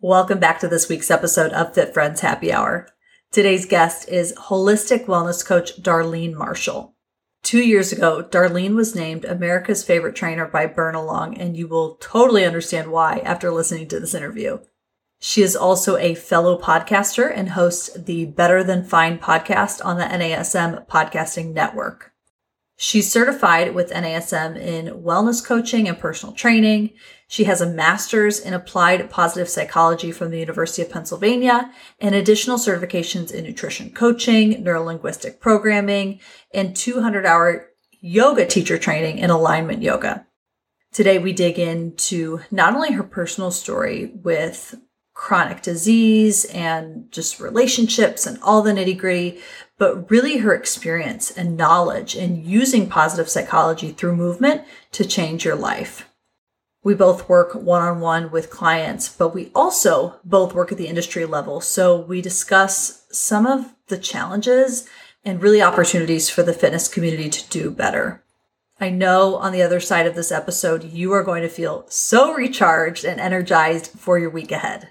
Welcome back to this week's episode of Fit Friends Happy Hour. Today's guest is holistic wellness coach Darlene Marshall. Two years ago, Darlene was named America's favorite trainer by Burnalong, and you will totally understand why after listening to this interview. She is also a fellow podcaster and hosts the Better Than Fine podcast on the NASM Podcasting Network. She's certified with NASM in wellness coaching and personal training. She has a master's in applied positive psychology from the University of Pennsylvania and additional certifications in nutrition coaching, neurolinguistic programming, and 200 hour yoga teacher training in alignment yoga. Today, we dig into not only her personal story with chronic disease and just relationships and all the nitty gritty, but really her experience and knowledge in using positive psychology through movement to change your life. We both work one on one with clients, but we also both work at the industry level. So we discuss some of the challenges and really opportunities for the fitness community to do better. I know on the other side of this episode, you are going to feel so recharged and energized for your week ahead.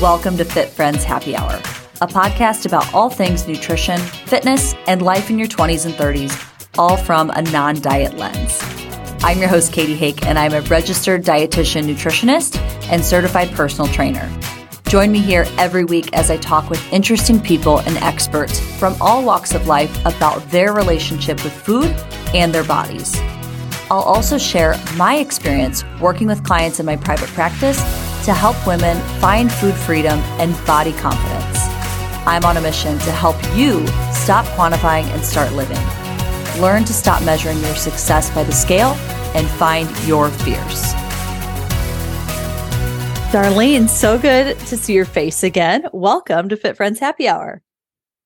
Welcome to Fit Friends Happy Hour, a podcast about all things nutrition, fitness, and life in your 20s and 30s, all from a non diet lens. I'm your host, Katie Hake, and I'm a registered dietitian nutritionist and certified personal trainer. Join me here every week as I talk with interesting people and experts from all walks of life about their relationship with food and their bodies. I'll also share my experience working with clients in my private practice to help women find food freedom and body confidence. I'm on a mission to help you stop quantifying and start living. Learn to stop measuring your success by the scale and find your fears. Darlene, so good to see your face again. Welcome to Fit Friends Happy Hour.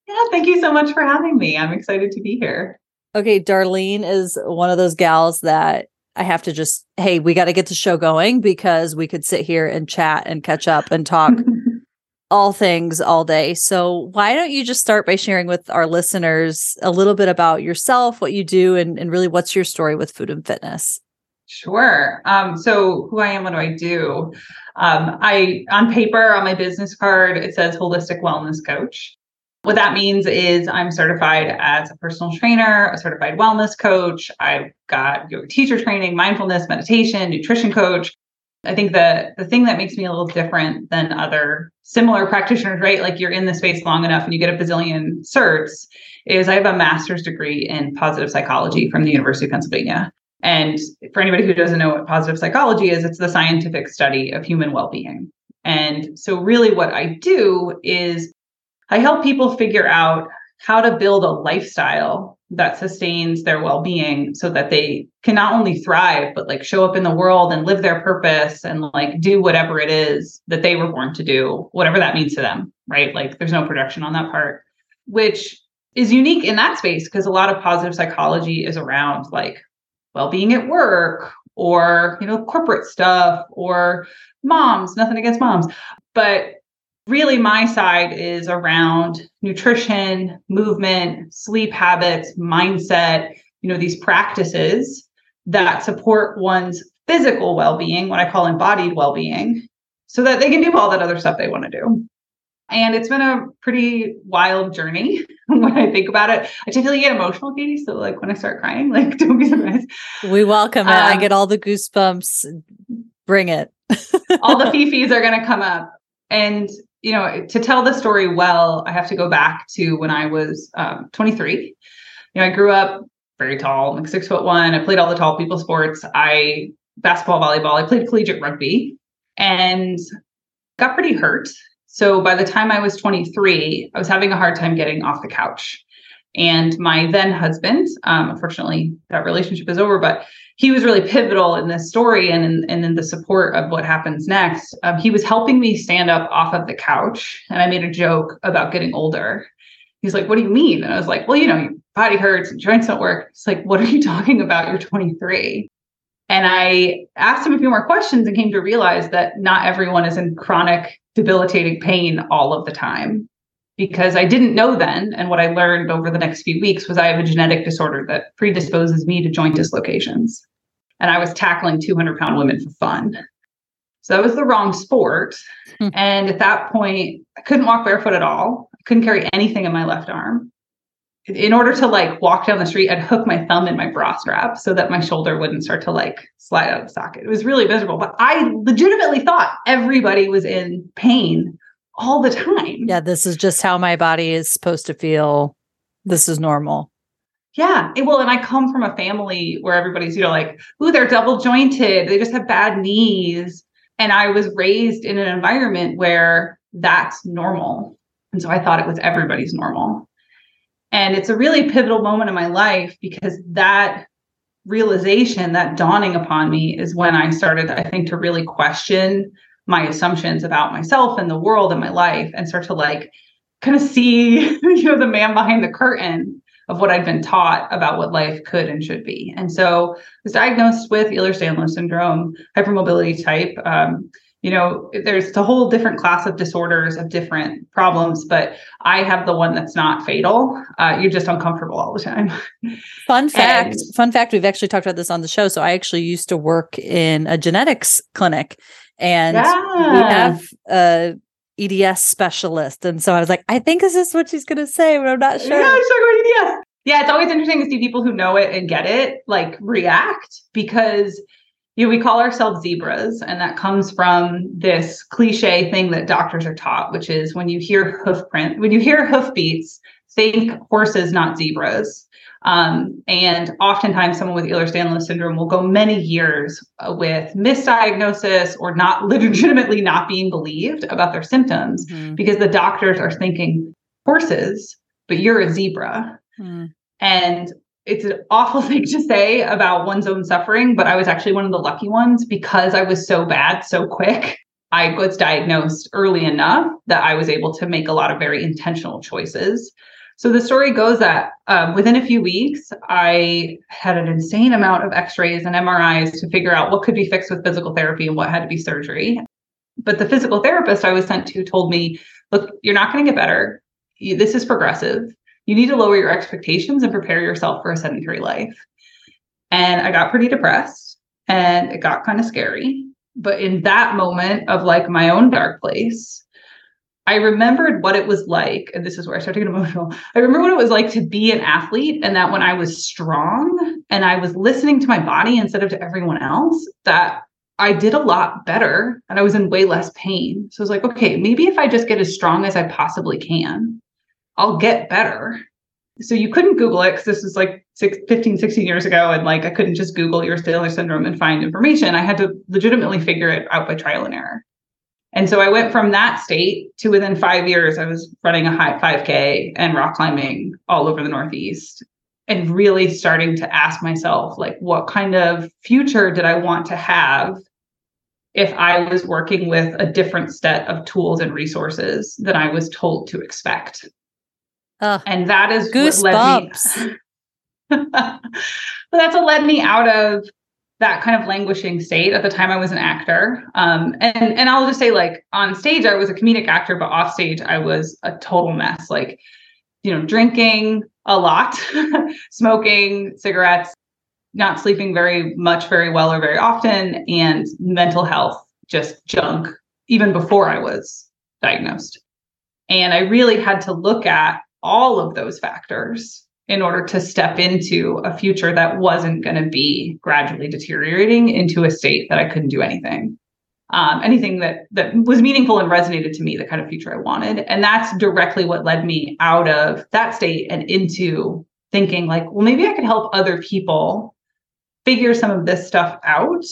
Yeah, thank you so much for having me. I'm excited to be here. Okay, Darlene is one of those gals that I have to just, hey, we got to get the show going because we could sit here and chat and catch up and talk all things all day. So, why don't you just start by sharing with our listeners a little bit about yourself, what you do, and, and really what's your story with food and fitness? Sure. Um, so, who I am, what do I do? Um, I, on paper, on my business card, it says holistic wellness coach. What that means is I'm certified as a personal trainer, a certified wellness coach. I've got yoga teacher training, mindfulness, meditation, nutrition coach. I think the the thing that makes me a little different than other similar practitioners, right? Like you're in the space long enough and you get a bazillion certs, is I have a master's degree in positive psychology from the University of Pennsylvania. And for anybody who doesn't know what positive psychology is, it's the scientific study of human well-being. And so really what I do is I help people figure out how to build a lifestyle that sustains their well-being so that they can not only thrive but like show up in the world and live their purpose and like do whatever it is that they were born to do whatever that means to them right? Like there's no production on that part which is unique in that space because a lot of positive psychology is around like well-being at work or you know corporate stuff or moms nothing against moms but really my side is around nutrition, movement, sleep habits, mindset, you know, these practices that support one's physical well-being, what I call embodied well-being, so that they can do all that other stuff they want to do. And it's been a pretty wild journey when I think about it. I typically get emotional, Katie. So like when I start crying, like don't be surprised. We welcome it. Um, I get all the goosebumps. Bring it. all the fifis are gonna come up. And you know, to tell the story well, I have to go back to when I was um, 23. You know, I grew up very tall, like six foot one. I played all the tall people sports. I basketball, volleyball. I played collegiate rugby, and got pretty hurt. So by the time I was 23, I was having a hard time getting off the couch. And my then husband, um, unfortunately, that relationship is over, but he was really pivotal in this story and in, and in the support of what happens next. Um, he was helping me stand up off of the couch. And I made a joke about getting older. He's like, What do you mean? And I was like, Well, you know, your body hurts and joints don't work. It's like, What are you talking about? You're 23. And I asked him a few more questions and came to realize that not everyone is in chronic, debilitating pain all of the time because I didn't know then. And what I learned over the next few weeks was I have a genetic disorder that predisposes me to joint dislocations. And I was tackling 200 pound women for fun. So that was the wrong sport. Hmm. And at that point, I couldn't walk barefoot at all. I couldn't carry anything in my left arm. In order to like walk down the street, I'd hook my thumb in my bra strap so that my shoulder wouldn't start to like slide out of the socket. It was really miserable, but I legitimately thought everybody was in pain all the time. Yeah, this is just how my body is supposed to feel. This is normal. Yeah. Well, and I come from a family where everybody's, you know, like, ooh, they're double jointed. They just have bad knees. And I was raised in an environment where that's normal. And so I thought it was everybody's normal. And it's a really pivotal moment in my life because that realization, that dawning upon me is when I started, I think, to really question my assumptions about myself and the world and my life and start to like kind of see, you know, the man behind the curtain of what I'd been taught about what life could and should be. And so I was diagnosed with Ehlers-Danlos syndrome, hypermobility type. Um, you know, there's a whole different class of disorders of different problems, but I have the one that's not fatal. Uh, you're just uncomfortable all the time. Fun fact, and, fun fact, we've actually talked about this on the show. So I actually used to work in a genetics clinic and yeah. we have a EDS specialist. And so I was like, I think this is what she's going to say, but I'm not sure. Yeah, she's talking about EDS. Yeah, it's always interesting to see people who know it and get it like react because you know, we call ourselves zebras, and that comes from this cliche thing that doctors are taught, which is when you hear hoof print, when you hear hoof beats, think horses, not zebras. Um, and oftentimes, someone with Ehlers-Danlos syndrome will go many years with misdiagnosis or not legitimately not being believed about their symptoms mm-hmm. because the doctors are thinking horses, but you're a zebra. Mm. And it's an awful thing to say about one's own suffering, but I was actually one of the lucky ones because I was so bad so quick. I was diagnosed early enough that I was able to make a lot of very intentional choices so the story goes that um, within a few weeks, I had an insane amount of x rays and MRIs to figure out what could be fixed with physical therapy and what had to be surgery. But the physical therapist I was sent to told me, look, you're not going to get better. This is progressive. You need to lower your expectations and prepare yourself for a sedentary life. And I got pretty depressed and it got kind of scary. But in that moment of like my own dark place, I remembered what it was like, and this is where I started to get emotional. I remember what it was like to be an athlete, and that when I was strong and I was listening to my body instead of to everyone else, that I did a lot better and I was in way less pain. So I was like, okay, maybe if I just get as strong as I possibly can, I'll get better. So you couldn't Google it because this was like six, 15, 16 years ago. And like I couldn't just Google Ehlers-Danlos syndrome and find information. I had to legitimately figure it out by trial and error. And so I went from that state to within five years, I was running a high 5K and rock climbing all over the Northeast and really starting to ask myself, like, what kind of future did I want to have if I was working with a different set of tools and resources than I was told to expect? Uh, and that is goosebumps. what led me. that's what led me out of that kind of languishing state. At the time, I was an actor, um, and and I'll just say, like on stage, I was a comedic actor, but off stage, I was a total mess. Like, you know, drinking a lot, smoking cigarettes, not sleeping very much, very well, or very often, and mental health just junk. Even before I was diagnosed, and I really had to look at all of those factors in order to step into a future that wasn't going to be gradually deteriorating into a state that I couldn't do anything. Um, anything that that was meaningful and resonated to me, the kind of future I wanted, and that's directly what led me out of that state and into thinking like, well, maybe I could help other people figure some of this stuff out,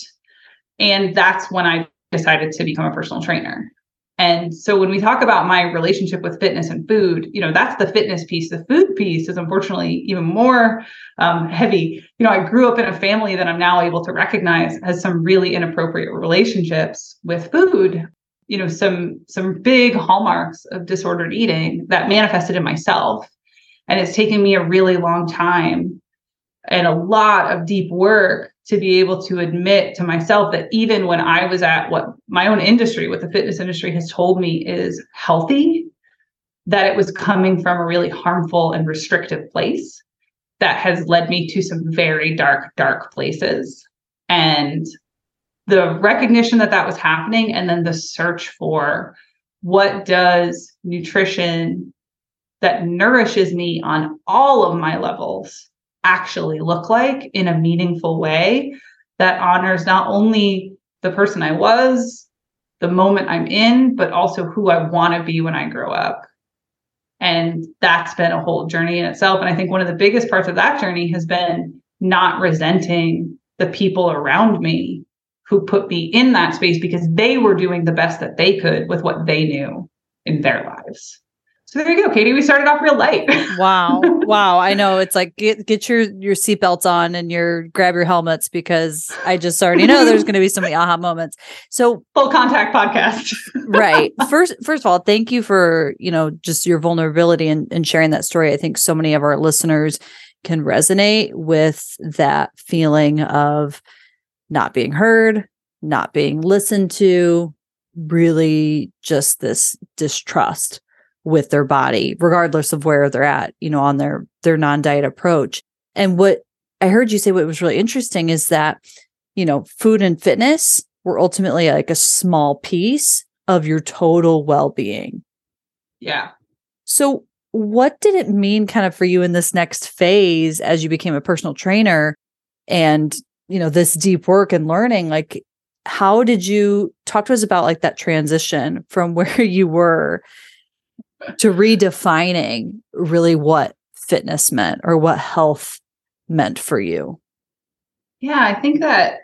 and that's when I decided to become a personal trainer. And so when we talk about my relationship with fitness and food, you know, that's the fitness piece. The food piece is unfortunately even more um, heavy. You know, I grew up in a family that I'm now able to recognize has some really inappropriate relationships with food. You know, some some big hallmarks of disordered eating that manifested in myself. And it's taken me a really long time and a lot of deep work to be able to admit to myself that even when I was at what my own industry, what the fitness industry has told me is healthy, that it was coming from a really harmful and restrictive place that has led me to some very dark, dark places. And the recognition that that was happening, and then the search for what does nutrition that nourishes me on all of my levels actually look like in a meaningful way that honors not only the person I was, the moment I'm in, but also who I want to be when I grow up. And that's been a whole journey in itself. And I think one of the biggest parts of that journey has been not resenting the people around me who put me in that space because they were doing the best that they could with what they knew in their lives. So there you go, Katie. We started off real light. wow. Wow. I know it's like get get your your seatbelts on and your grab your helmets because I just already know there's going to be so many aha moments. So full contact podcast. right. First first of all, thank you for, you know, just your vulnerability and, and sharing that story. I think so many of our listeners can resonate with that feeling of not being heard, not being listened to, really just this distrust with their body regardless of where they're at you know on their their non-diet approach. And what i heard you say what was really interesting is that you know food and fitness were ultimately like a small piece of your total well-being. Yeah. So what did it mean kind of for you in this next phase as you became a personal trainer and you know this deep work and learning? Like how did you talk to us about like that transition from where you were to redefining really what fitness meant or what health meant for you? Yeah, I think that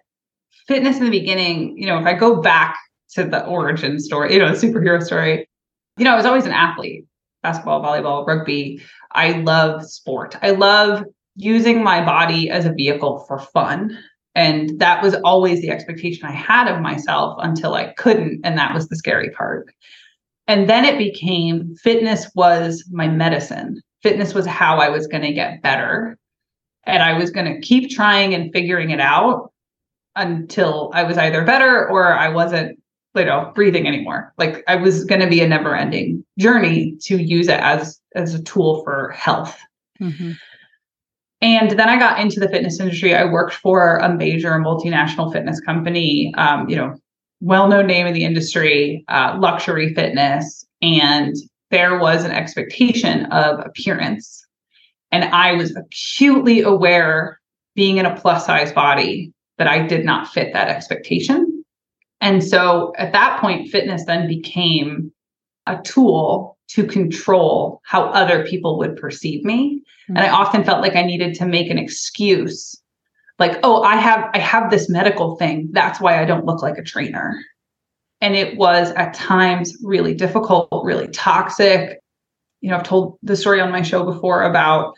fitness in the beginning, you know, if I go back to the origin story, you know, the superhero story, you know, I was always an athlete basketball, volleyball, rugby. I love sport. I love using my body as a vehicle for fun. And that was always the expectation I had of myself until I couldn't. And that was the scary part. And then it became fitness was my medicine. Fitness was how I was going to get better. And I was going to keep trying and figuring it out until I was either better or I wasn't, you know, breathing anymore. Like I was going to be a never ending journey to use it as, as a tool for health. Mm-hmm. And then I got into the fitness industry. I worked for a major multinational fitness company, um, you know, well-known name in the industry, uh, luxury fitness, and there was an expectation of appearance. And I was acutely aware, being in a plus size body, that I did not fit that expectation. And so at that point, fitness then became a tool to control how other people would perceive me. Mm-hmm. And I often felt like I needed to make an excuse like oh i have i have this medical thing. That's why i don't look like a trainer. And it was at times really difficult really toxic. You know i've told the story on my show before about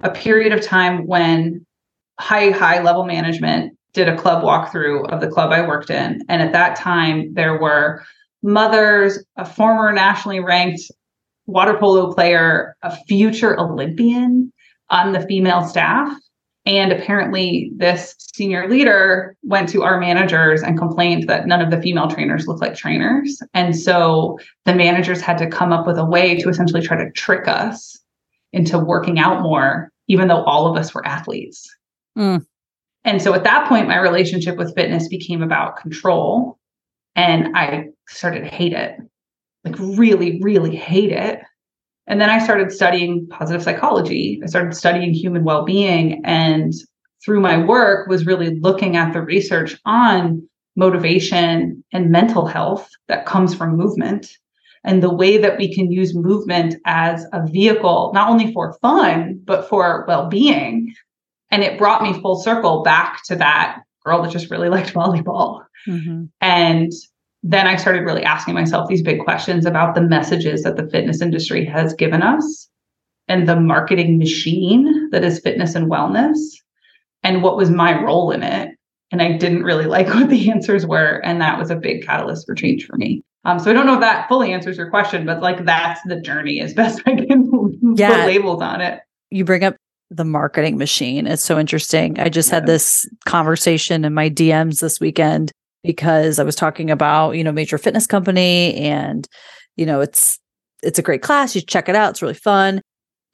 a period of time when high high level management did a club walkthrough of the club i worked in. And at that time there were mothers a former nationally ranked water polo player a future olympian on the female staff and apparently, this senior leader went to our managers and complained that none of the female trainers look like trainers. And so the managers had to come up with a way to essentially try to trick us into working out more, even though all of us were athletes. Mm. And so at that point, my relationship with fitness became about control. And I started to hate it like, really, really hate it. And then I started studying positive psychology. I started studying human well being. And through my work, was really looking at the research on motivation and mental health that comes from movement and the way that we can use movement as a vehicle, not only for fun, but for well being. And it brought me full circle back to that girl that just really liked volleyball. Mm-hmm. And then I started really asking myself these big questions about the messages that the fitness industry has given us and the marketing machine that is fitness and wellness and what was my role in it. And I didn't really like what the answers were. And that was a big catalyst for change for me. Um, so I don't know if that fully answers your question, but like that's the journey as best I can yeah. put labels on it. You bring up the marketing machine. It's so interesting. I just yeah. had this conversation in my DMs this weekend because I was talking about, you know, major fitness company and, you know, it's it's a great class. You check it out. It's really fun.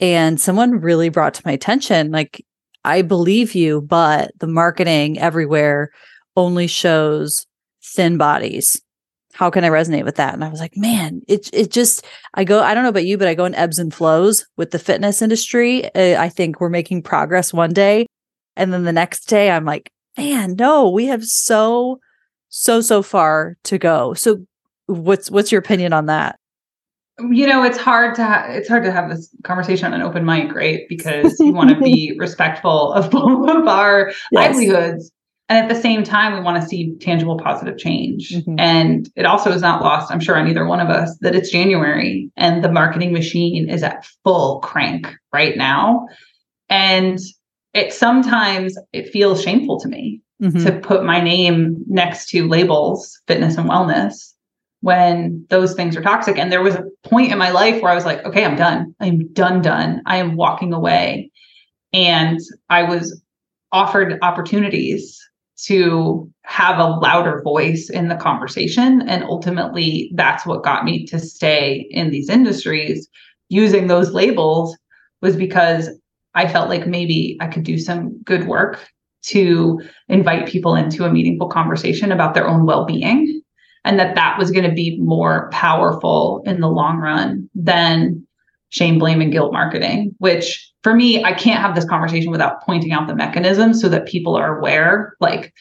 And someone really brought to my attention, like, I believe you, but the marketing everywhere only shows thin bodies. How can I resonate with that? And I was like, man, it it just I go I don't know about you, but I go in ebbs and flows with the fitness industry. I think we're making progress one day, and then the next day I'm like, man, no, we have so so so far to go. So what's what's your opinion on that? you know it's hard to ha- it's hard to have this conversation on an open mic right because you want to be respectful of both of our yes. livelihoods and at the same time we want to see tangible positive change mm-hmm. and it also is not lost i'm sure on either one of us that it's january and the marketing machine is at full crank right now and it sometimes it feels shameful to me mm-hmm. to put my name next to labels fitness and wellness when those things are toxic. And there was a point in my life where I was like, okay, I'm done. I'm done, done. I am walking away. And I was offered opportunities to have a louder voice in the conversation. And ultimately, that's what got me to stay in these industries using those labels was because I felt like maybe I could do some good work to invite people into a meaningful conversation about their own well-being and that that was going to be more powerful in the long run than shame, blame, and guilt marketing, which for me, I can't have this conversation without pointing out the mechanism so that people are aware. Like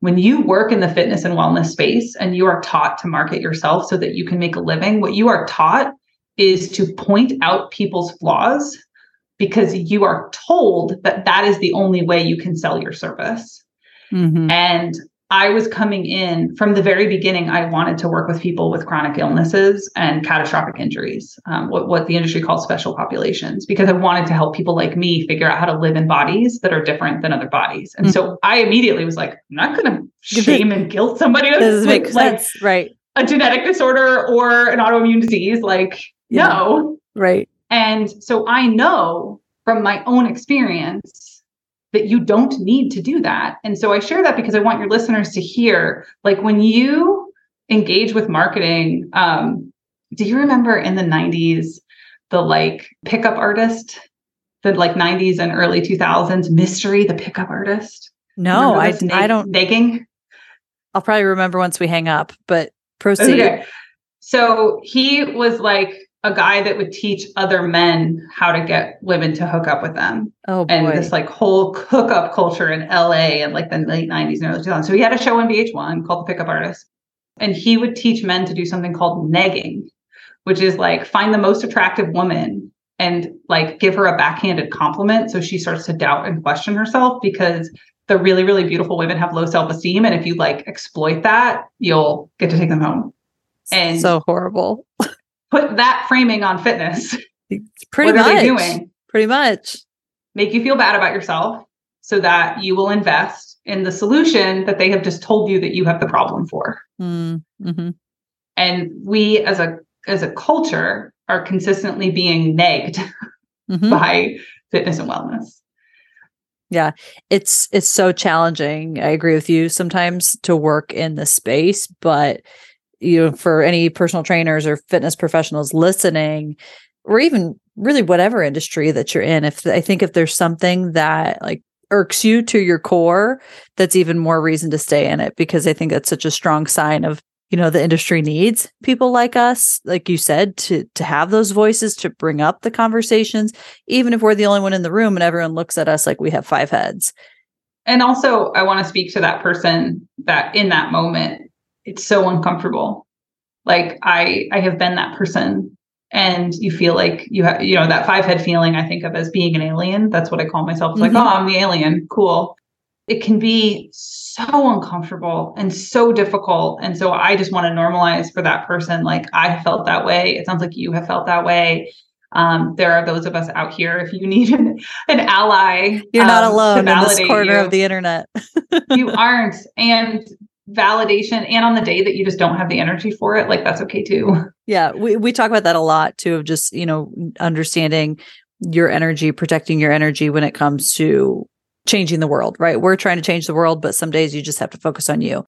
when you work in the fitness and wellness space and you are taught to market yourself so that you can make a living, what you are taught is to point out people's flaws because you are told that that is the only way you can sell your service. Mm-hmm. And I was coming in from the very beginning. I wanted to work with people with chronic illnesses and catastrophic injuries, um, what, what the industry calls special populations, because I wanted to help people like me figure out how to live in bodies that are different than other bodies. And mm-hmm. so I immediately was like, I'm not going to shame and guilt somebody with like, sense, right? A genetic disorder or an autoimmune disease. Like, yeah. no. Right. And so I know from my own experience that you don't need to do that. And so I share that because I want your listeners to hear like when you engage with marketing, um, do you remember in the 90s the like pickup artist? The like 90s and early 2000s mystery, the pickup artist? No, I, I don't. Nagging? I'll probably remember once we hang up, but proceed. Okay. So he was like a guy that would teach other men how to get women to hook up with them. Oh, boy. and this like whole hookup culture in LA in like the late 90s and early 2000s. So he had a show on VH1 called The Pickup Artist. And he would teach men to do something called negging, which is like find the most attractive woman and like give her a backhanded compliment. So she starts to doubt and question herself because the really, really beautiful women have low self esteem. And if you like exploit that, you'll get to take them home. And so horrible. put that framing on fitness. Pretty what much. Are they doing? Pretty much. Make you feel bad about yourself so that you will invest in the solution that they have just told you that you have the problem for. Mm, mm-hmm. And we as a as a culture are consistently being nagged mm-hmm. by fitness and wellness. Yeah, it's it's so challenging. I agree with you sometimes to work in the space, but you know, for any personal trainers or fitness professionals listening, or even really whatever industry that you're in, if I think if there's something that like irks you to your core, that's even more reason to stay in it because I think that's such a strong sign of you know the industry needs people like us like you said to to have those voices to bring up the conversations even if we're the only one in the room and everyone looks at us like we have five heads. And also i want to speak to that person that in that moment it's so uncomfortable. Like I I have been that person and you feel like you have you know that five head feeling I think of as being an alien. That's what I call myself. It's mm-hmm. like, oh, I'm the alien. Cool. It can be so uncomfortable and so difficult. And so I just want to normalize for that person. Like I felt that way. It sounds like you have felt that way. Um, there are those of us out here. If you need an, an ally, you're um, not alone in this corner you, of the internet. you aren't. And validation and on the day that you just don't have the energy for it like that's okay too yeah we, we talk about that a lot too of just you know understanding your energy protecting your energy when it comes to changing the world right we're trying to change the world but some days you just have to focus on you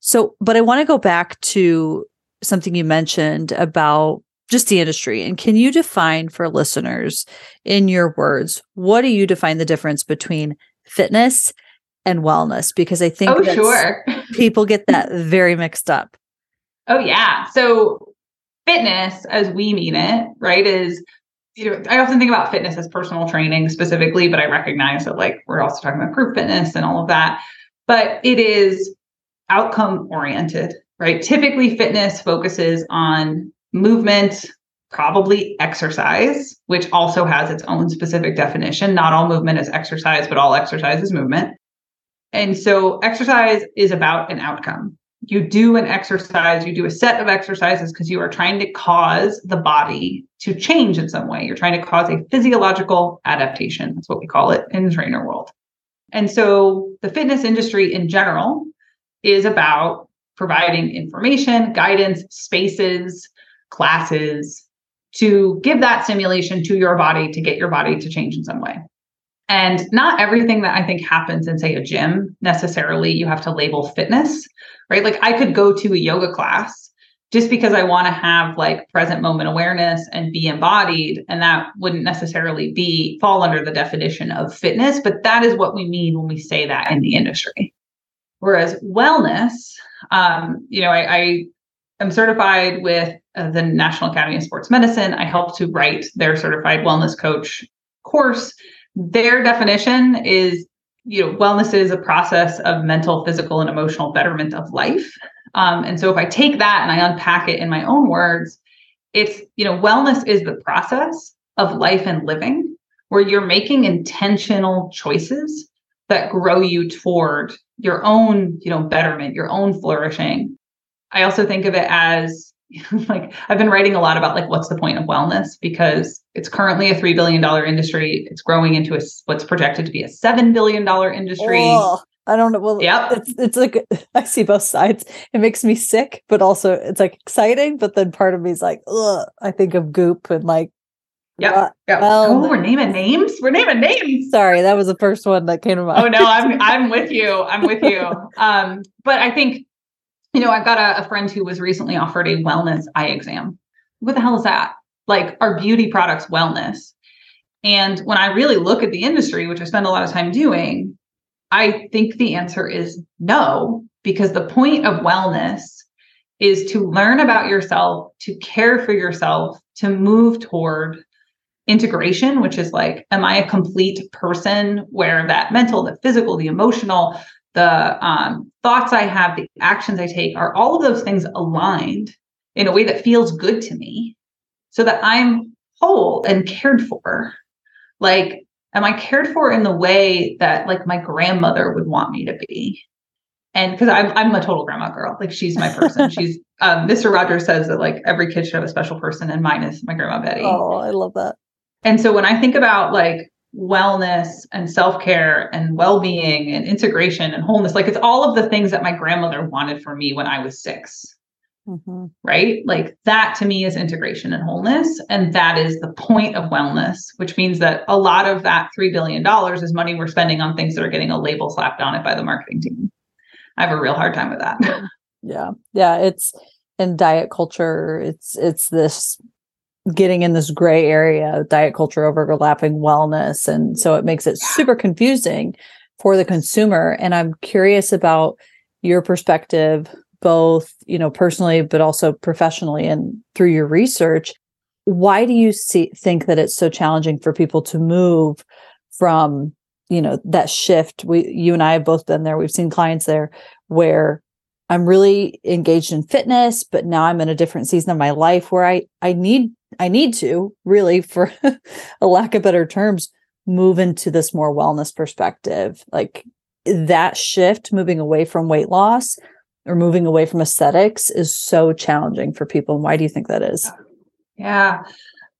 so but i want to go back to something you mentioned about just the industry. And can you define for listeners in your words, what do you define the difference between fitness and wellness? Because I think oh, sure. people get that very mixed up. Oh, yeah. So, fitness, as we mean it, right, is you know, I often think about fitness as personal training specifically, but I recognize that like we're also talking about group fitness and all of that. But it is outcome oriented, right? Typically, fitness focuses on movement, probably exercise, which also has its own specific definition. Not all movement is exercise, but all exercise is movement. And so exercise is about an outcome. You do an exercise, you do a set of exercises because you are trying to cause the body to change in some way. You're trying to cause a physiological adaptation. That's what we call it in the trainer world. And so the fitness industry in general is about providing information, guidance, spaces, classes to give that stimulation to your body to get your body to change in some way. And not everything that I think happens in, say, a gym necessarily you have to label fitness, right? Like I could go to a yoga class just because I want to have like present moment awareness and be embodied. And that wouldn't necessarily be fall under the definition of fitness, but that is what we mean when we say that in the industry. Whereas wellness, um, you know, I, I am certified with uh, the National Academy of Sports Medicine. I helped to write their certified wellness coach course. Their definition is, you know, wellness is a process of mental, physical, and emotional betterment of life. Um, and so if I take that and I unpack it in my own words, it's, you know, wellness is the process of life and living where you're making intentional choices that grow you toward your own, you know, betterment, your own flourishing. I also think of it as like I've been writing a lot about like what's the point of wellness because it's currently a 3 billion dollar industry. It's growing into a what's projected to be a 7 billion dollar industry. Oh, I don't know. Well, yep. it's it's like I see both sides. It makes me sick, but also it's like exciting, but then part of me is like, ugh, I think of goop and like yeah. yeah. Well, oh, we're naming names. We're naming names. Sorry, that was the first one that came to mind. Oh no, I'm I'm with you. I'm with you. Um, but I think, you know, I've got a, a friend who was recently offered a wellness eye exam. What the hell is that? Like our beauty products wellness. And when I really look at the industry, which I spend a lot of time doing, I think the answer is no, because the point of wellness is to learn about yourself, to care for yourself, to move toward integration, which is like, am I a complete person where that mental, the physical, the emotional, the um, thoughts I have, the actions I take are all of those things aligned in a way that feels good to me so that I'm whole and cared for? Like, am I cared for in the way that like my grandmother would want me to be? And because I'm I'm a total grandma girl, like she's my person. she's um, Mr. Rogers says that like every kid should have a special person, and mine is my grandma Betty. Oh, I love that. And so when I think about like wellness and self-care and well-being and integration and wholeness, like it's all of the things that my grandmother wanted for me when I was 6 mm-hmm. Right. Like that to me is integration and wholeness. And that is the point of wellness, which means that a lot of that $3 billion is money we're spending on things that are getting a label slapped on it by the marketing team. I have a real hard time with that. yeah. Yeah. It's in diet culture. It's, it's this getting in this gray area of diet culture overlapping wellness. And so it makes it super confusing for the consumer. And I'm curious about your perspective, both, you know, personally, but also professionally and through your research. Why do you see think that it's so challenging for people to move from, you know, that shift? We you and I have both been there. We've seen clients there where I'm really engaged in fitness, but now I'm in a different season of my life where I I need I need to really, for a lack of better terms, move into this more wellness perspective. Like that shift, moving away from weight loss or moving away from aesthetics is so challenging for people. And why do you think that is? Yeah.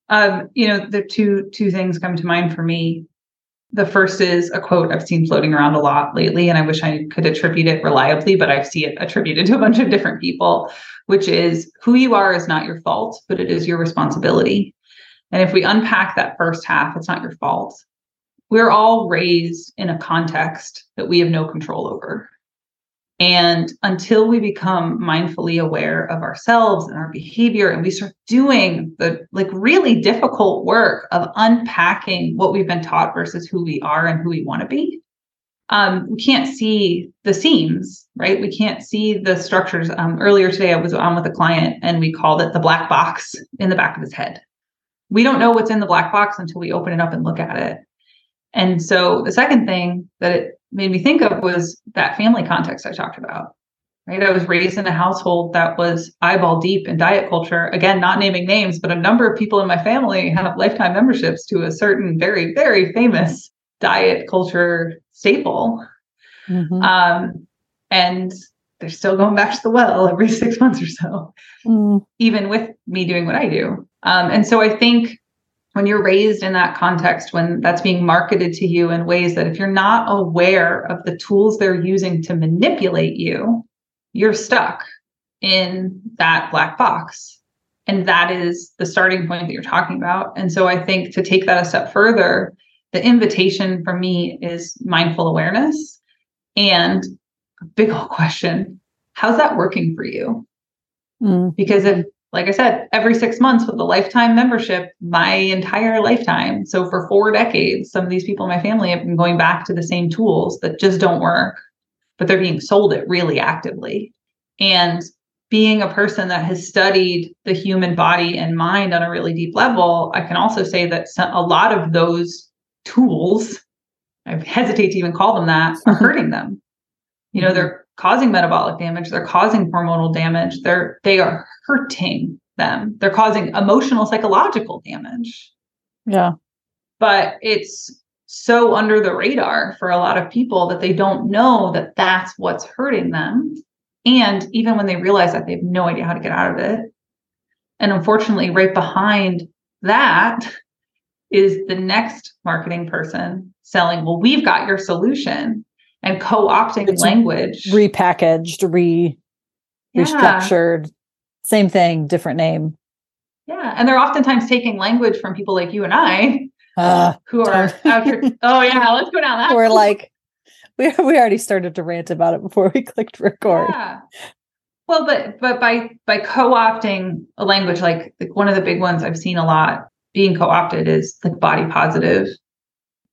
Um, you know, the two two things come to mind for me. The first is a quote I've seen floating around a lot lately, and I wish I could attribute it reliably, but I see it attributed to a bunch of different people, which is who you are is not your fault, but it is your responsibility. And if we unpack that first half, it's not your fault. We're all raised in a context that we have no control over. And until we become mindfully aware of ourselves and our behavior, and we start doing the like really difficult work of unpacking what we've been taught versus who we are and who we want to be, um, we can't see the seams, right? We can't see the structures. Um, earlier today, I was on with a client and we called it the black box in the back of his head. We don't know what's in the black box until we open it up and look at it. And so the second thing that it made me think of was that family context I talked about. Right. I was raised in a household that was eyeball deep in diet culture. Again, not naming names, but a number of people in my family have lifetime memberships to a certain very, very famous diet culture staple. Mm-hmm. Um, and they're still going back to the well every six months or so, mm. even with me doing what I do. Um, and so I think when you're raised in that context, when that's being marketed to you in ways that if you're not aware of the tools they're using to manipulate you, you're stuck in that black box. And that is the starting point that you're talking about. And so I think to take that a step further, the invitation for me is mindful awareness and a big old question how's that working for you? Mm. Because if like I said, every six months with a lifetime membership, my entire lifetime. So for four decades, some of these people in my family have been going back to the same tools that just don't work, but they're being sold it really actively. And being a person that has studied the human body and mind on a really deep level, I can also say that a lot of those tools, I hesitate to even call them that, are hurting them. You know, they're causing metabolic damage they're causing hormonal damage they're they are hurting them. They're causing emotional psychological damage. Yeah. But it's so under the radar for a lot of people that they don't know that that's what's hurting them. And even when they realize that they have no idea how to get out of it. And unfortunately right behind that is the next marketing person selling well we've got your solution and co-opting it's language repackaged re yeah. restructured same thing different name yeah and they're oftentimes taking language from people like you and i uh, who are after oh yeah let's go down that we're like we, we already started to rant about it before we clicked record yeah. well but but by by co-opting a language like, like one of the big ones i've seen a lot being co-opted is like body positive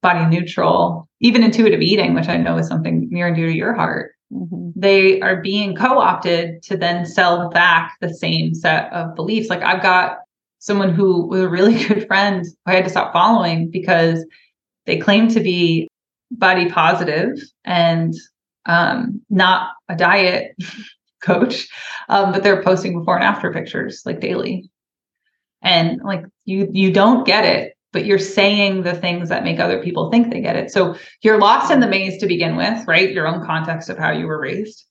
body neutral, even intuitive eating, which I know is something near and dear to your heart. Mm-hmm. They are being co opted to then sell back the same set of beliefs. Like I've got someone who was a really good friend who I had to stop following because they claim to be body positive and um, not a diet coach, um, but they're posting before and after pictures like daily. And like you, you don't get it but you're saying the things that make other people think they get it. So you're lost in the maze to begin with, right? Your own context of how you were raised.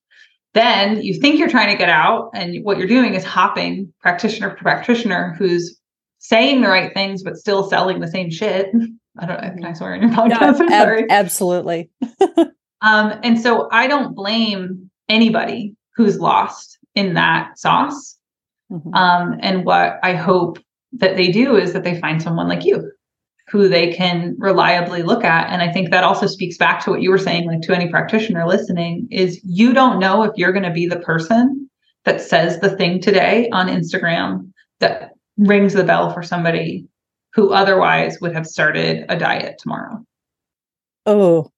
Then you think you're trying to get out, and what you're doing is hopping practitioner to practitioner who's saying the right things but still selling the same shit. I don't know. Can I swear in your podcast? No, ab- absolutely. um, and so I don't blame anybody who's lost in that sauce. Mm-hmm. Um, and what I hope that they do is that they find someone like you who they can reliably look at. And i think that also speaks back to what you were saying like to any practitioner listening is you don't know if you're going to be the person that says the thing today on instagram that rings the bell for somebody who otherwise would have started a diet tomorrow. Oh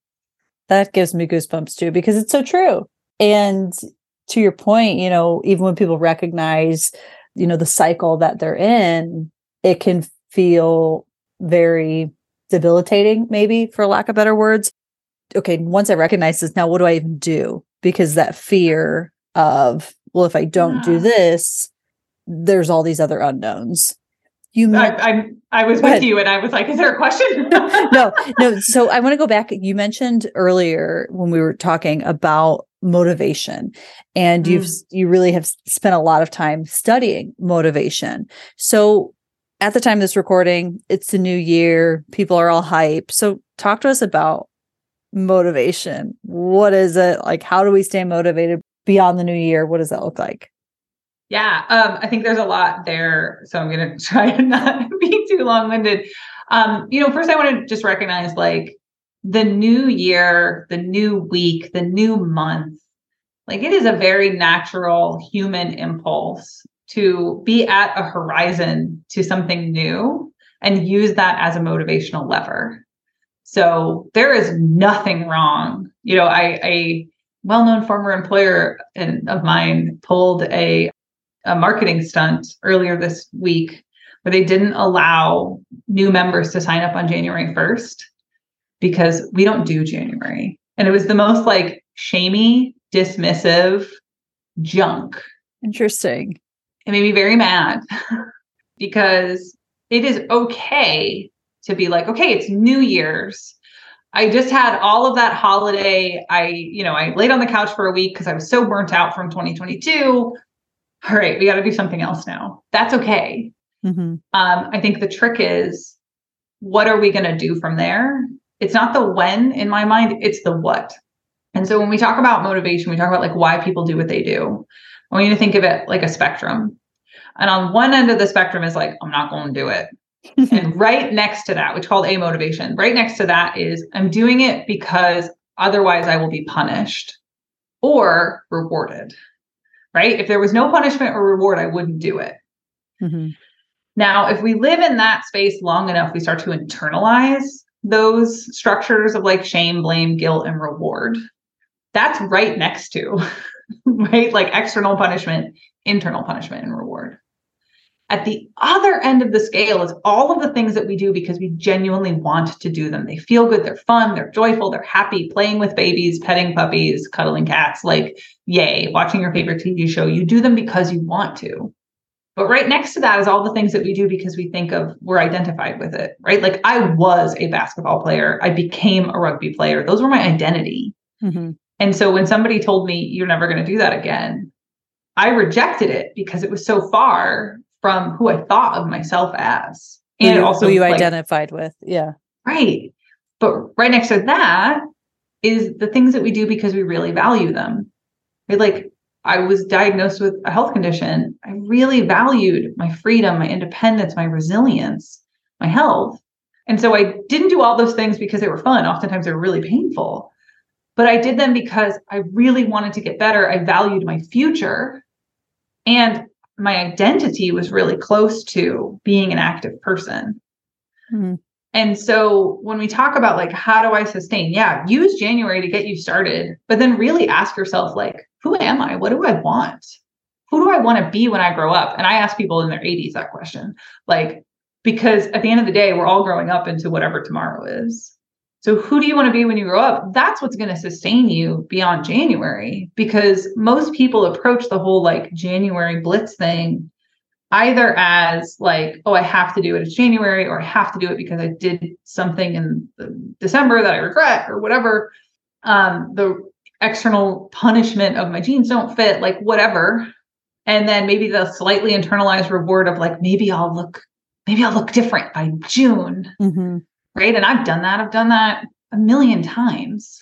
that gives me goosebumps too because it's so true. And to your point you know even when people recognize you know the cycle that they're in it can feel very debilitating maybe for lack of better words. Okay once i recognize this now what do i even do? Because that fear of well if i don't yeah. do this there's all these other unknowns you I, I, I was with you and I was like, is there a question? no, no. So I want to go back. You mentioned earlier when we were talking about motivation and mm. you've you really have spent a lot of time studying motivation. So at the time of this recording, it's the new year, people are all hype. So talk to us about motivation. What is it? Like how do we stay motivated beyond the new year? What does that look like? Yeah, um, I think there's a lot there. So I'm going to try to not be too long winded. Um, you know, first I want to just recognize like the new year, the new week, the new month Like it is a very natural human impulse to be at a horizon to something new and use that as a motivational lever. So there is nothing wrong. You know, I a well-known former employer of mine pulled a a marketing stunt earlier this week where they didn't allow new members to sign up on January 1st because we don't do January. And it was the most like shamey, dismissive junk. Interesting. It made me very mad because it is okay to be like, okay, it's New Year's. I just had all of that holiday. I, you know, I laid on the couch for a week because I was so burnt out from 2022. All right, we got to do something else now. That's okay. Mm-hmm. Um, I think the trick is what are we going to do from there? It's not the when in my mind, it's the what. And so when we talk about motivation, we talk about like why people do what they do. I want you to think of it like a spectrum. And on one end of the spectrum is like, I'm not going to do it. and right next to that, which called amotivation, right next to that is I'm doing it because otherwise I will be punished or rewarded. Right? If there was no punishment or reward, I wouldn't do it. Mm-hmm. Now, if we live in that space long enough, we start to internalize those structures of like shame, blame, guilt, and reward. That's right next to, right? Like external punishment, internal punishment, and reward. At the other end of the scale is all of the things that we do because we genuinely want to do them. They feel good, they're fun, they're joyful, they're happy, playing with babies, petting puppies, cuddling cats, like, yay, watching your favorite TV show. You do them because you want to. But right next to that is all the things that we do because we think of we're identified with it, right? Like I was a basketball player, I became a rugby player. Those were my identity. Mm-hmm. And so when somebody told me you're never going to do that again, I rejected it because it was so far from who I thought of myself as. And who, also who you like, identified with. Yeah. Right. But right next to that is the things that we do because we really value them. Right? Like I was diagnosed with a health condition, I really valued my freedom, my independence, my resilience, my health. And so I didn't do all those things because they were fun. Oftentimes they were really painful. But I did them because I really wanted to get better. I valued my future. And my identity was really close to being an active person. Mm-hmm. And so when we talk about like, how do I sustain? Yeah, use January to get you started, but then really ask yourself, like, who am I? What do I want? Who do I want to be when I grow up? And I ask people in their 80s that question, like, because at the end of the day, we're all growing up into whatever tomorrow is. So, who do you want to be when you grow up? That's what's going to sustain you beyond January because most people approach the whole like January blitz thing either as like, oh, I have to do it. It's January, or I have to do it because I did something in December that I regret, or whatever. Um, the external punishment of my jeans don't fit, like whatever. And then maybe the slightly internalized reward of like, maybe I'll look, maybe I'll look different by June. Mm-hmm. Right. And I've done that. I've done that a million times.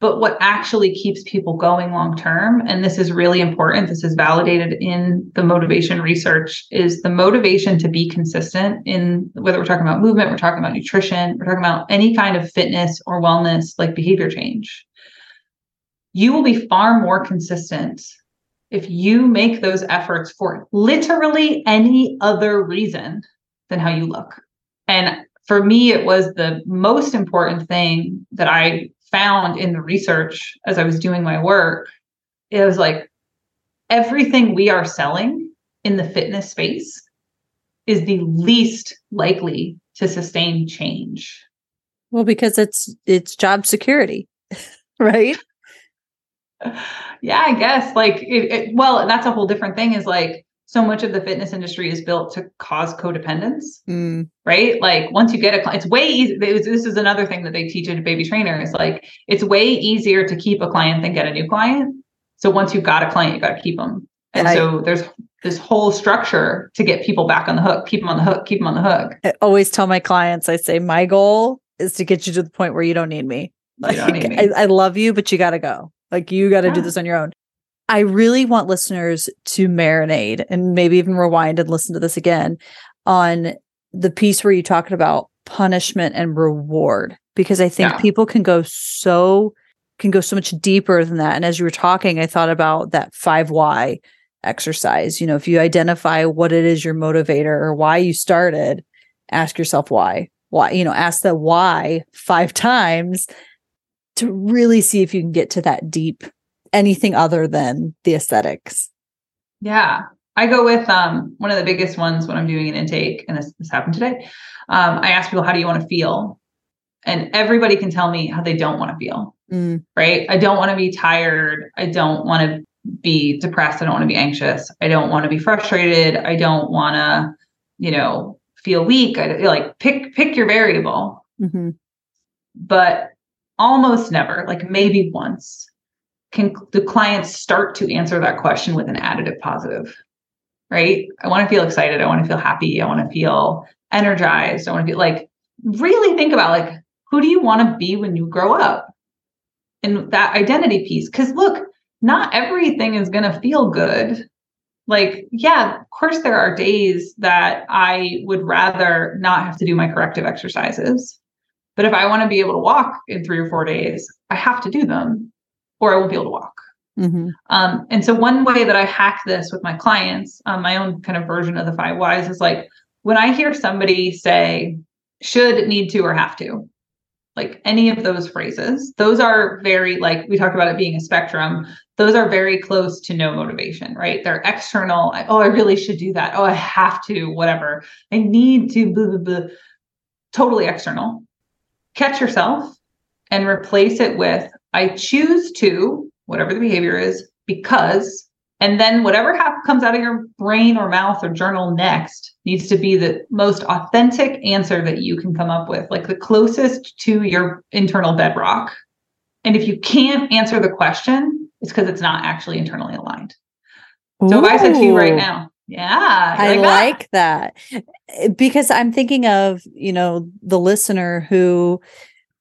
But what actually keeps people going long term, and this is really important, this is validated in the motivation research, is the motivation to be consistent in whether we're talking about movement, we're talking about nutrition, we're talking about any kind of fitness or wellness, like behavior change you will be far more consistent if you make those efforts for literally any other reason than how you look. And for me, it was the most important thing that I found in the research as I was doing my work. It was like everything we are selling in the fitness space is the least likely to sustain change. Well, because it's it's job security, right? yeah, I guess like it, it, well, that's a whole different thing. Is like so much of the fitness industry is built to cause codependence, mm. right? Like once you get a client, it's way easy. This is another thing that they teach at a baby trainer is like it's way easier to keep a client than get a new client. So once you've got a client, you got to keep them. And I, so there's this whole structure to get people back on the hook, keep them on the hook, keep them on the hook. I always tell my clients, I say, my goal is to get you to the point where you don't need me. Like, need me. I, I love you, but you got to go. Like you got to yeah. do this on your own. I really want listeners to marinate and maybe even rewind and listen to this again on the piece where you talked about punishment and reward because I think yeah. people can go so can go so much deeper than that. And as you were talking, I thought about that five why exercise. You know, if you identify what it is your motivator or why you started, ask yourself why. Why, you know, ask the why five times to really see if you can get to that deep anything other than the aesthetics. Yeah. I go with um, one of the biggest ones when I'm doing an intake, and this, this happened today. Um, I ask people, how do you want to feel? And everybody can tell me how they don't want to feel. Mm. Right. I don't want to be tired. I don't want to be depressed. I don't want to be anxious. I don't want to be frustrated. I don't want to, you know, feel weak. I like pick pick your variable. Mm-hmm. But almost never, like maybe once, can the clients start to answer that question with an additive positive. Right? I want to feel excited. I want to feel happy. I want to feel energized. I want to be like really think about like who do you want to be when you grow up? And that identity piece. Because look, not everything is going to feel good. Like, yeah, of course, there are days that I would rather not have to do my corrective exercises. But if I want to be able to walk in three or four days, I have to do them or I won't be able to walk. Mm-hmm. Um, and so, one way that I hack this with my clients, um, my own kind of version of the five whys is like when I hear somebody say, should, need to, or have to, like any of those phrases, those are very, like we talked about it being a spectrum those are very close to no motivation, right? They're external. Oh, I really should do that. Oh, I have to, whatever. I need to, blah, blah, blah. totally external. Catch yourself and replace it with I choose to, whatever the behavior is, because, and then whatever ha- comes out of your brain or mouth or journal next needs to be the most authentic answer that you can come up with, like the closest to your internal bedrock. And if you can't answer the question, it's because it's not actually internally aligned. So Ooh. if I said to you right now, yeah, I like, ah! like that? that because I'm thinking of, you know, the listener who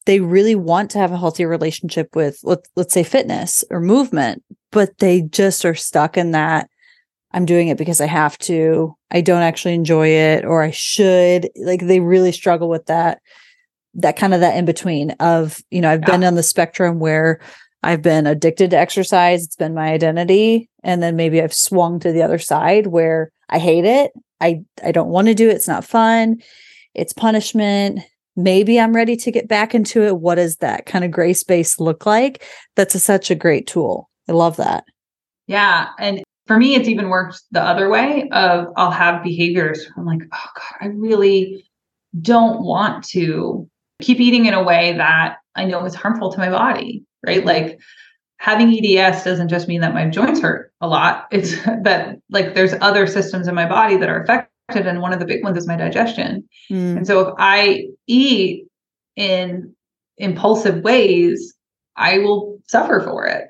they really want to have a healthy relationship with let, let's say fitness or movement, but they just are stuck in that I'm doing it because I have to. I don't actually enjoy it or I should. Like they really struggle with that that kind of that in between of, you know, I've yeah. been on the spectrum where I've been addicted to exercise. It's been my identity. And then maybe I've swung to the other side where I hate it. I, I don't want to do it. It's not fun. It's punishment. Maybe I'm ready to get back into it. What does that kind of gray space look like? That's a, such a great tool. I love that. Yeah. And for me, it's even worked the other way of I'll have behaviors. I'm like, oh God, I really don't want to keep eating in a way that I know is harmful to my body right? Like having EDS doesn't just mean that my joints hurt a lot. It's that like there's other systems in my body that are affected. And one of the big ones is my digestion. Mm. And so if I eat in impulsive ways, I will suffer for it,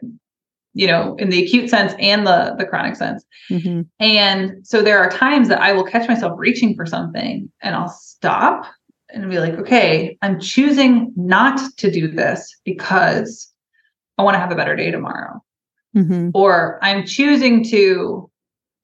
you know, in the acute sense and the, the chronic sense. Mm-hmm. And so there are times that I will catch myself reaching for something and I'll stop and be like, okay, I'm choosing not to do this because I want to have a better day tomorrow. Mm-hmm. Or I'm choosing to,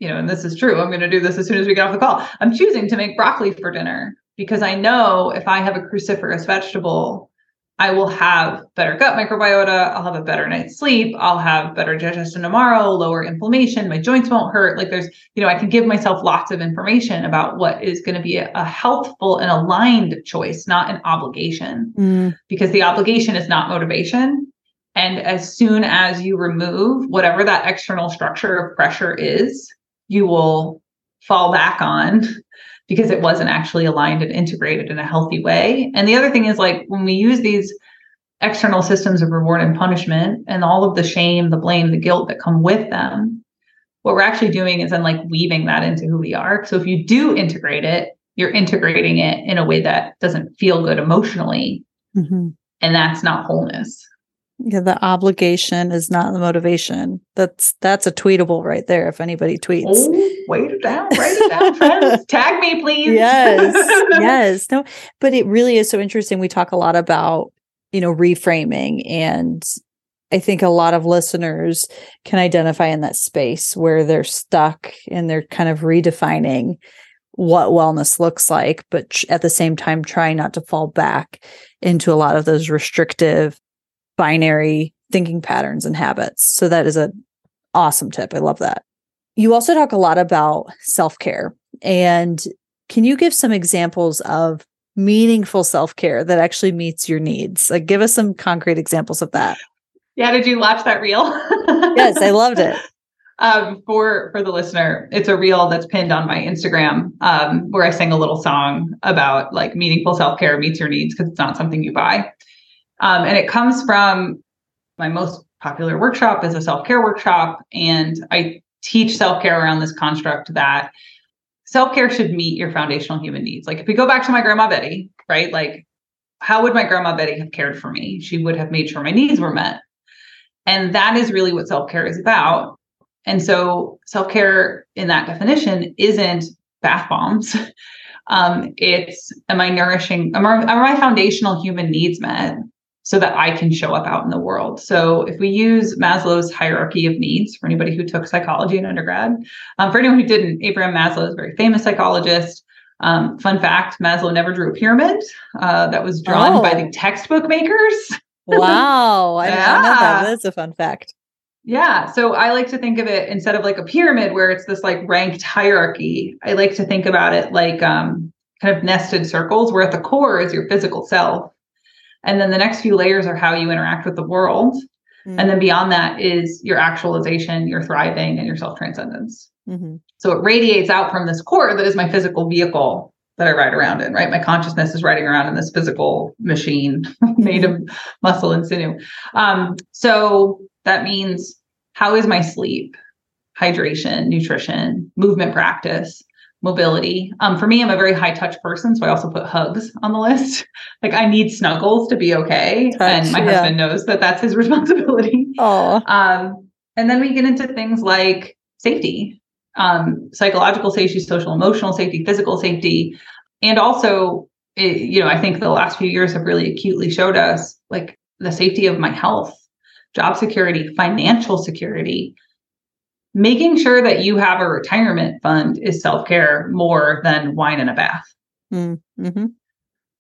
you know, and this is true. I'm going to do this as soon as we get off the call. I'm choosing to make broccoli for dinner because I know if I have a cruciferous vegetable, I will have better gut microbiota. I'll have a better night's sleep. I'll have better digestion tomorrow, lower inflammation. My joints won't hurt. Like there's, you know, I can give myself lots of information about what is going to be a, a, healthful and aligned choice, not an obligation, mm. because the obligation is not motivation. And as soon as you remove whatever that external structure of pressure is, you will fall back on because it wasn't actually aligned and integrated in a healthy way. And the other thing is like when we use these external systems of reward and punishment and all of the shame, the blame, the guilt that come with them, what we're actually doing is then like weaving that into who we are. So if you do integrate it, you're integrating it in a way that doesn't feel good emotionally. Mm-hmm. And that's not wholeness. Yeah, the obligation is not the motivation. That's that's a tweetable right there. If anybody tweets, oh, wait it down, write it down, friends. Tag me, please. Yes, yes. No, but it really is so interesting. We talk a lot about you know reframing, and I think a lot of listeners can identify in that space where they're stuck and they're kind of redefining what wellness looks like, but at the same time trying not to fall back into a lot of those restrictive binary thinking patterns and habits. So that is a awesome tip. I love that. You also talk a lot about self-care and can you give some examples of meaningful self-care that actually meets your needs? Like give us some concrete examples of that. Yeah, did you watch that reel? yes, I loved it. Um, for for the listener, it's a reel that's pinned on my Instagram, um, where I sing a little song about like meaningful self care meets your needs because it's not something you buy, um, and it comes from my most popular workshop is a self care workshop, and I teach self care around this construct that self care should meet your foundational human needs. Like if we go back to my grandma Betty, right? Like how would my grandma Betty have cared for me? She would have made sure my needs were met. And that is really what self care is about. And so self care in that definition isn't bath bombs. Um, it's am I nourishing, am, are my foundational human needs met so that I can show up out in the world? So if we use Maslow's hierarchy of needs for anybody who took psychology in undergrad, um, for anyone who didn't, Abraham Maslow is a very famous psychologist. Um, fun fact Maslow never drew a pyramid uh, that was drawn oh. by the textbook makers. wow. I yeah. didn't know that. That's a fun fact. Yeah. So I like to think of it instead of like a pyramid where it's this like ranked hierarchy. I like to think about it like um, kind of nested circles where at the core is your physical self. And then the next few layers are how you interact with the world. Mm-hmm. And then beyond that is your actualization, your thriving, and your self transcendence. Mm-hmm. So it radiates out from this core that is my physical vehicle that I ride around in, right? My consciousness is riding around in this physical machine made of mm-hmm. muscle and sinew. Um, so that means how is my sleep, hydration, nutrition, movement practice, mobility. Um, for me, I'm a very high touch person, so I also put hugs on the list. like I need snuggles to be okay, touch, and my yeah. husband knows that that's his responsibility. Oh. Um, and then we get into things like safety, um, psychological safety, social emotional safety, physical safety, and also, it, you know, I think the last few years have really acutely showed us like the safety of my health job security, financial security, making sure that you have a retirement fund is self care more than wine and a bath. Mm-hmm.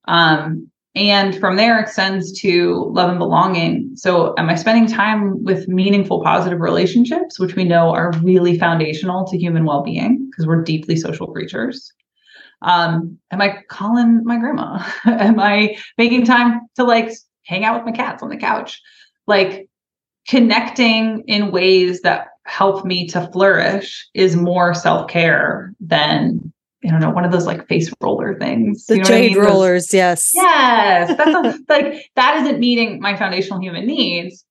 Um, and from there extends to love and belonging. So, am I spending time with meaningful, positive relationships, which we know are really foundational to human well being because we're deeply social creatures? Um, am I calling my grandma? am I making time to like hang out with my cats on the couch? Like, connecting in ways that help me to flourish is more self-care than I don't know, one of those like face roller things. The you know jade I mean? yes. Yes. That's a, like that isn't meeting my foundational human needs.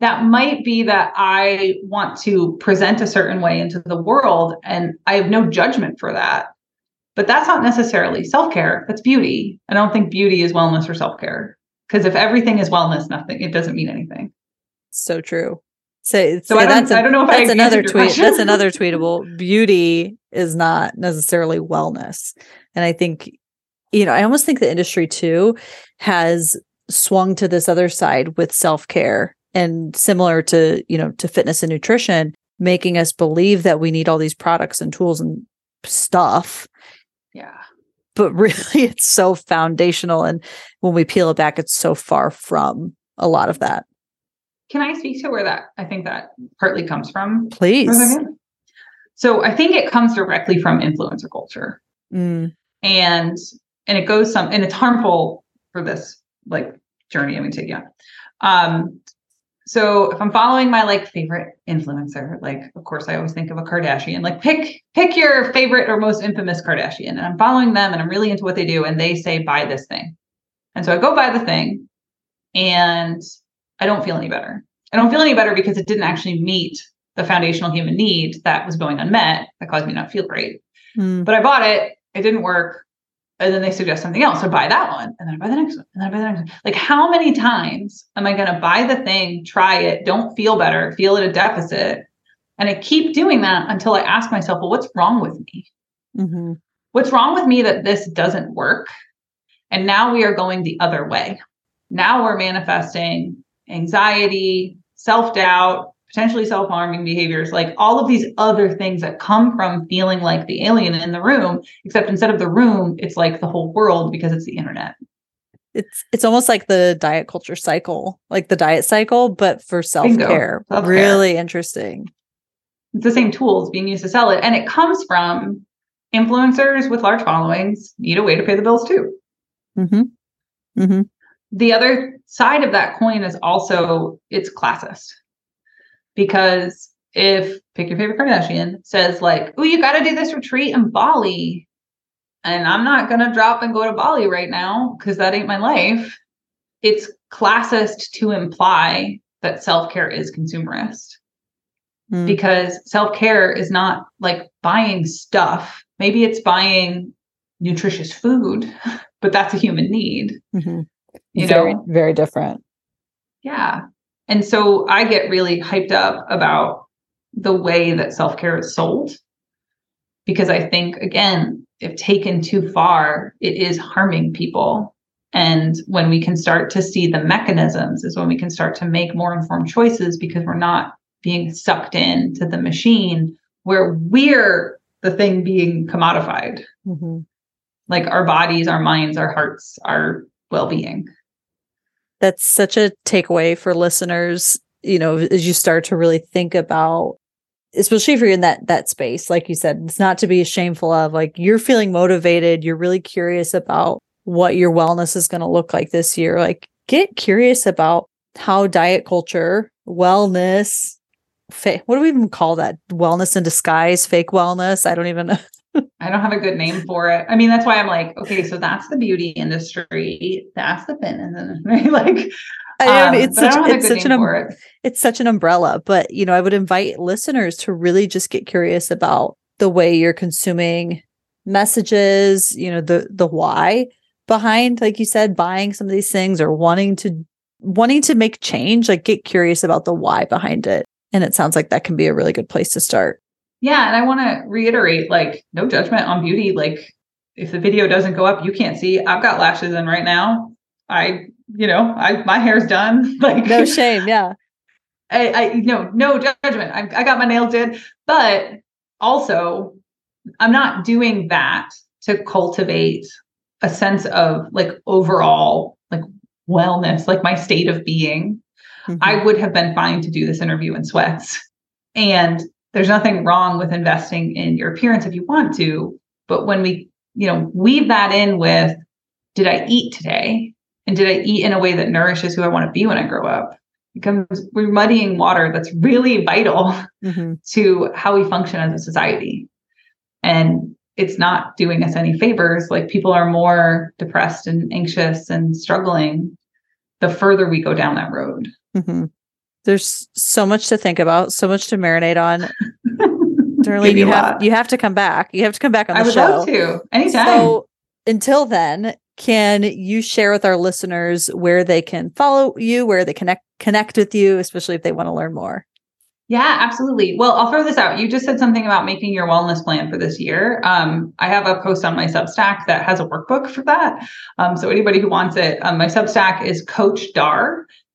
That might be that I want to present a certain way into the world and I have no judgment for that. But that's not necessarily self-care. That's beauty. I don't think beauty is wellness or self-care. Because if everything is wellness, nothing, it doesn't mean anything so true. So, so I, don't, a, I don't know if that's I another tweet. That's another tweetable. Beauty is not necessarily wellness. And I think, you know, I almost think the industry too has swung to this other side with self-care and similar to, you know, to fitness and nutrition, making us believe that we need all these products and tools and stuff. Yeah. But really it's so foundational. And when we peel it back, it's so far from a lot of that. Can I speak to where that I think that partly comes from? Please. So I think it comes directly from influencer culture. Mm. And and it goes some and it's harmful for this like journey I'm gonna take you on. Um so if I'm following my like favorite influencer, like of course I always think of a Kardashian, like pick pick your favorite or most infamous Kardashian. And I'm following them and I'm really into what they do and they say buy this thing. And so I go buy the thing and I don't feel any better. I don't feel any better because it didn't actually meet the foundational human need that was going unmet that caused me not feel great. Mm. But I bought it, it didn't work. And then they suggest something else. So buy that one. And then I buy the next one. And then I buy the next one. Like, how many times am I going to buy the thing, try it, don't feel better, feel at a deficit? And I keep doing that until I ask myself, well, what's wrong with me? Mm-hmm. What's wrong with me that this doesn't work? And now we are going the other way. Now we're manifesting anxiety, self doubt, potentially self harming behaviors, like all of these other things that come from feeling like the alien in the room, except instead of the room, it's like the whole world because it's the internet. It's it's almost like the diet culture cycle, like the diet cycle, but for self care. Really interesting. It's the same tools being used to sell it, and it comes from influencers with large followings need a way to pay the bills too. Mm-hmm. Mm-hmm. The other side of that coin is also it's classist because if pick your favorite Kardashian says like, "Oh, you got to do this retreat in Bali," and I'm not gonna drop and go to Bali right now because that ain't my life. It's classist to imply that self care is consumerist mm. because self care is not like buying stuff. Maybe it's buying nutritious food, but that's a human need. Mm-hmm. You very, know, very different. Yeah. And so I get really hyped up about the way that self care is sold. Because I think, again, if taken too far, it is harming people. And when we can start to see the mechanisms, is when we can start to make more informed choices because we're not being sucked into the machine where we're the thing being commodified. Mm-hmm. Like our bodies, our minds, our hearts, our well being. That's such a takeaway for listeners, you know, as you start to really think about especially if you're in that that space like you said it's not to be shameful of like you're feeling motivated you're really curious about what your wellness is going to look like this year like get curious about how diet culture wellness fa- what do we even call that? Wellness in disguise fake wellness? I don't even know I don't have a good name for it. I mean, that's why I'm like, okay, so that's the beauty industry, that's the fitness industry. like, I um, it's such, it's such an um, it. it's such an umbrella. But you know, I would invite listeners to really just get curious about the way you're consuming messages. You know, the the why behind, like you said, buying some of these things or wanting to wanting to make change. Like, get curious about the why behind it. And it sounds like that can be a really good place to start. Yeah, and I want to reiterate, like, no judgment on beauty. Like, if the video doesn't go up, you can't see. I've got lashes in right now. I you know, I my hair's done. Like no shame, yeah. I, I no no judgment. I, I got my nails did, but also I'm not doing that to cultivate a sense of like overall like wellness, like my state of being. Mm-hmm. I would have been fine to do this interview in sweats. And there's nothing wrong with investing in your appearance if you want to. But when we, you know, weave that in with, did I eat today? And did I eat in a way that nourishes who I want to be when I grow up? Because we're muddying water that's really vital mm-hmm. to how we function as a society. And it's not doing us any favors. Like people are more depressed and anxious and struggling the further we go down that road. Mm-hmm. There's so much to think about, so much to marinate on. Darlene, you have you have to come back. You have to come back on the I would show. love to anytime. So until then, can you share with our listeners where they can follow you, where they connect connect with you, especially if they want to learn more? Yeah, absolutely. Well, I'll throw this out. You just said something about making your wellness plan for this year. Um, I have a post on my Substack that has a workbook for that. Um, so anybody who wants it, um, my Substack is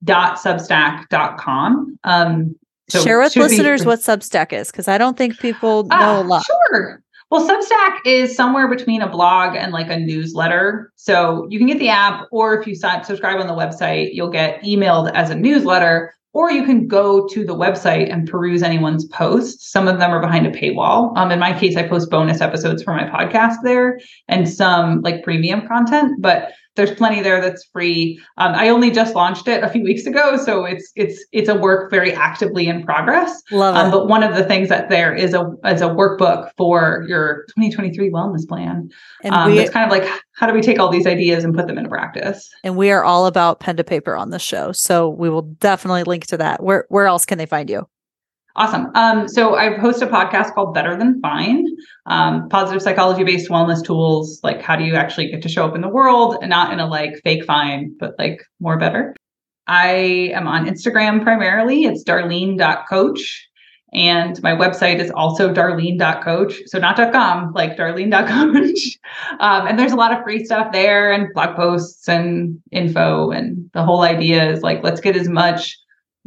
coachdar.substack.com. Um, so Share with listeners be- what Substack is, because I don't think people know uh, a lot. Sure. Well, Substack is somewhere between a blog and like a newsletter. So you can get the app, or if you subscribe on the website, you'll get emailed as a newsletter, or you can go to the website and peruse anyone's posts. Some of them are behind a paywall. Um, in my case, I post bonus episodes for my podcast there and some like premium content, but there's plenty there that's free. Um, I only just launched it a few weeks ago, so it's it's it's a work very actively in progress. Love um, it. Um, but one of the things that there is a is a workbook for your 2023 wellness plan. And um, we, it's kind of like how do we take all these ideas and put them into practice? And we are all about pen to paper on the show, so we will definitely link to that. Where where else can they find you? Awesome. Um, so I host a podcast called Better Than Fine, um, positive psychology based wellness tools. Like, how do you actually get to show up in the world and not in a like fake fine, but like more better? I am on Instagram primarily. It's darlene.coach. And my website is also darlene.coach. So not .com, like darlene.coach. um, and there's a lot of free stuff there and blog posts and info. And the whole idea is like, let's get as much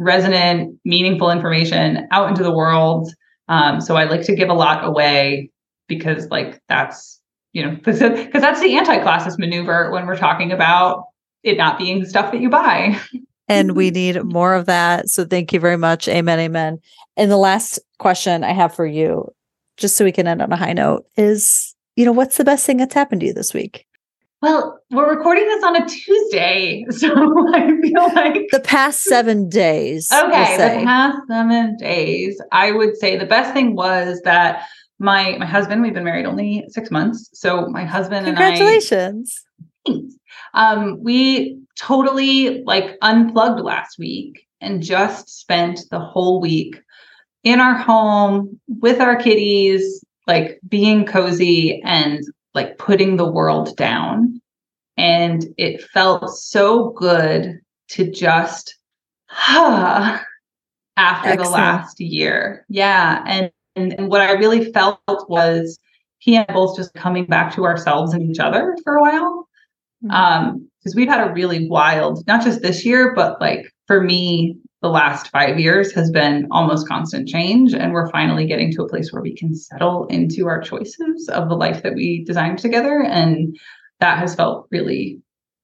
resonant, meaningful information out into the world. Um, so I like to give a lot away because, like, that's you know, because that's the anti-classist maneuver when we're talking about it not being stuff that you buy. and we need more of that. So thank you very much. Amen. Amen. And the last question I have for you, just so we can end on a high note, is you know, what's the best thing that's happened to you this week? Well, we're recording this on a Tuesday, so I feel like the past seven days. Okay, the past seven days, I would say the best thing was that my my husband. We've been married only six months, so my husband and I. Congratulations. Um, we totally like unplugged last week and just spent the whole week in our home with our kitties, like being cozy and like putting the world down. And it felt so good to just ah, after Excellent. the last year. Yeah. And, and and what I really felt was he and I both just coming back to ourselves and each other for a while. Mm-hmm. Um, because we've had a really wild, not just this year, but like for me, the last five years has been almost constant change. And we're finally getting to a place where we can settle into our choices of the life that we designed together. And that has felt really,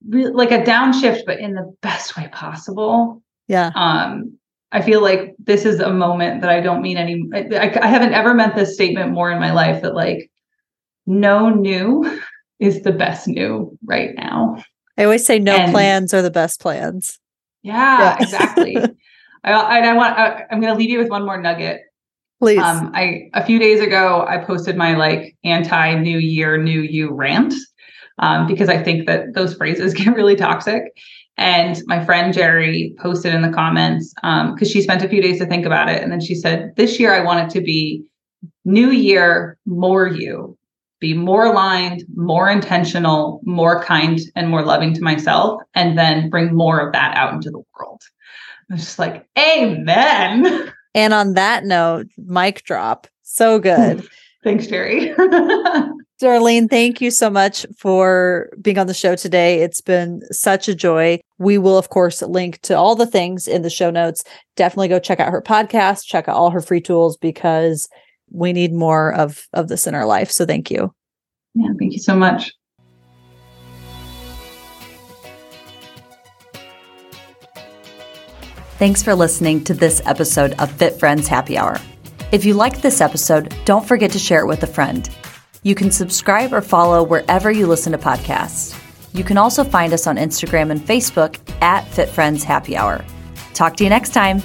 really like a downshift, but in the best way possible. Yeah. Um, I feel like this is a moment that I don't mean any, I, I haven't ever meant this statement more in my life that like no new is the best new right now. I always say no and, plans are the best plans. Yeah, yeah. exactly. I, I want. I, I'm going to leave you with one more nugget. Please. Um, I a few days ago I posted my like anti New Year, New You rant um, because I think that those phrases get really toxic. And my friend Jerry posted in the comments because um, she spent a few days to think about it, and then she said, "This year I want it to be New Year, more you." Be more aligned, more intentional, more kind, and more loving to myself, and then bring more of that out into the world. I'm just like, Amen. And on that note, mic drop. So good. Thanks, Jerry. Darlene, thank you so much for being on the show today. It's been such a joy. We will, of course, link to all the things in the show notes. Definitely go check out her podcast, check out all her free tools because we need more of of this in our life. So thank you. Yeah, thank you so much. Thanks for listening to this episode of Fit Friends Happy Hour. If you liked this episode, don't forget to share it with a friend. You can subscribe or follow wherever you listen to podcasts. You can also find us on Instagram and Facebook at Fit Friends Happy Hour. Talk to you next time.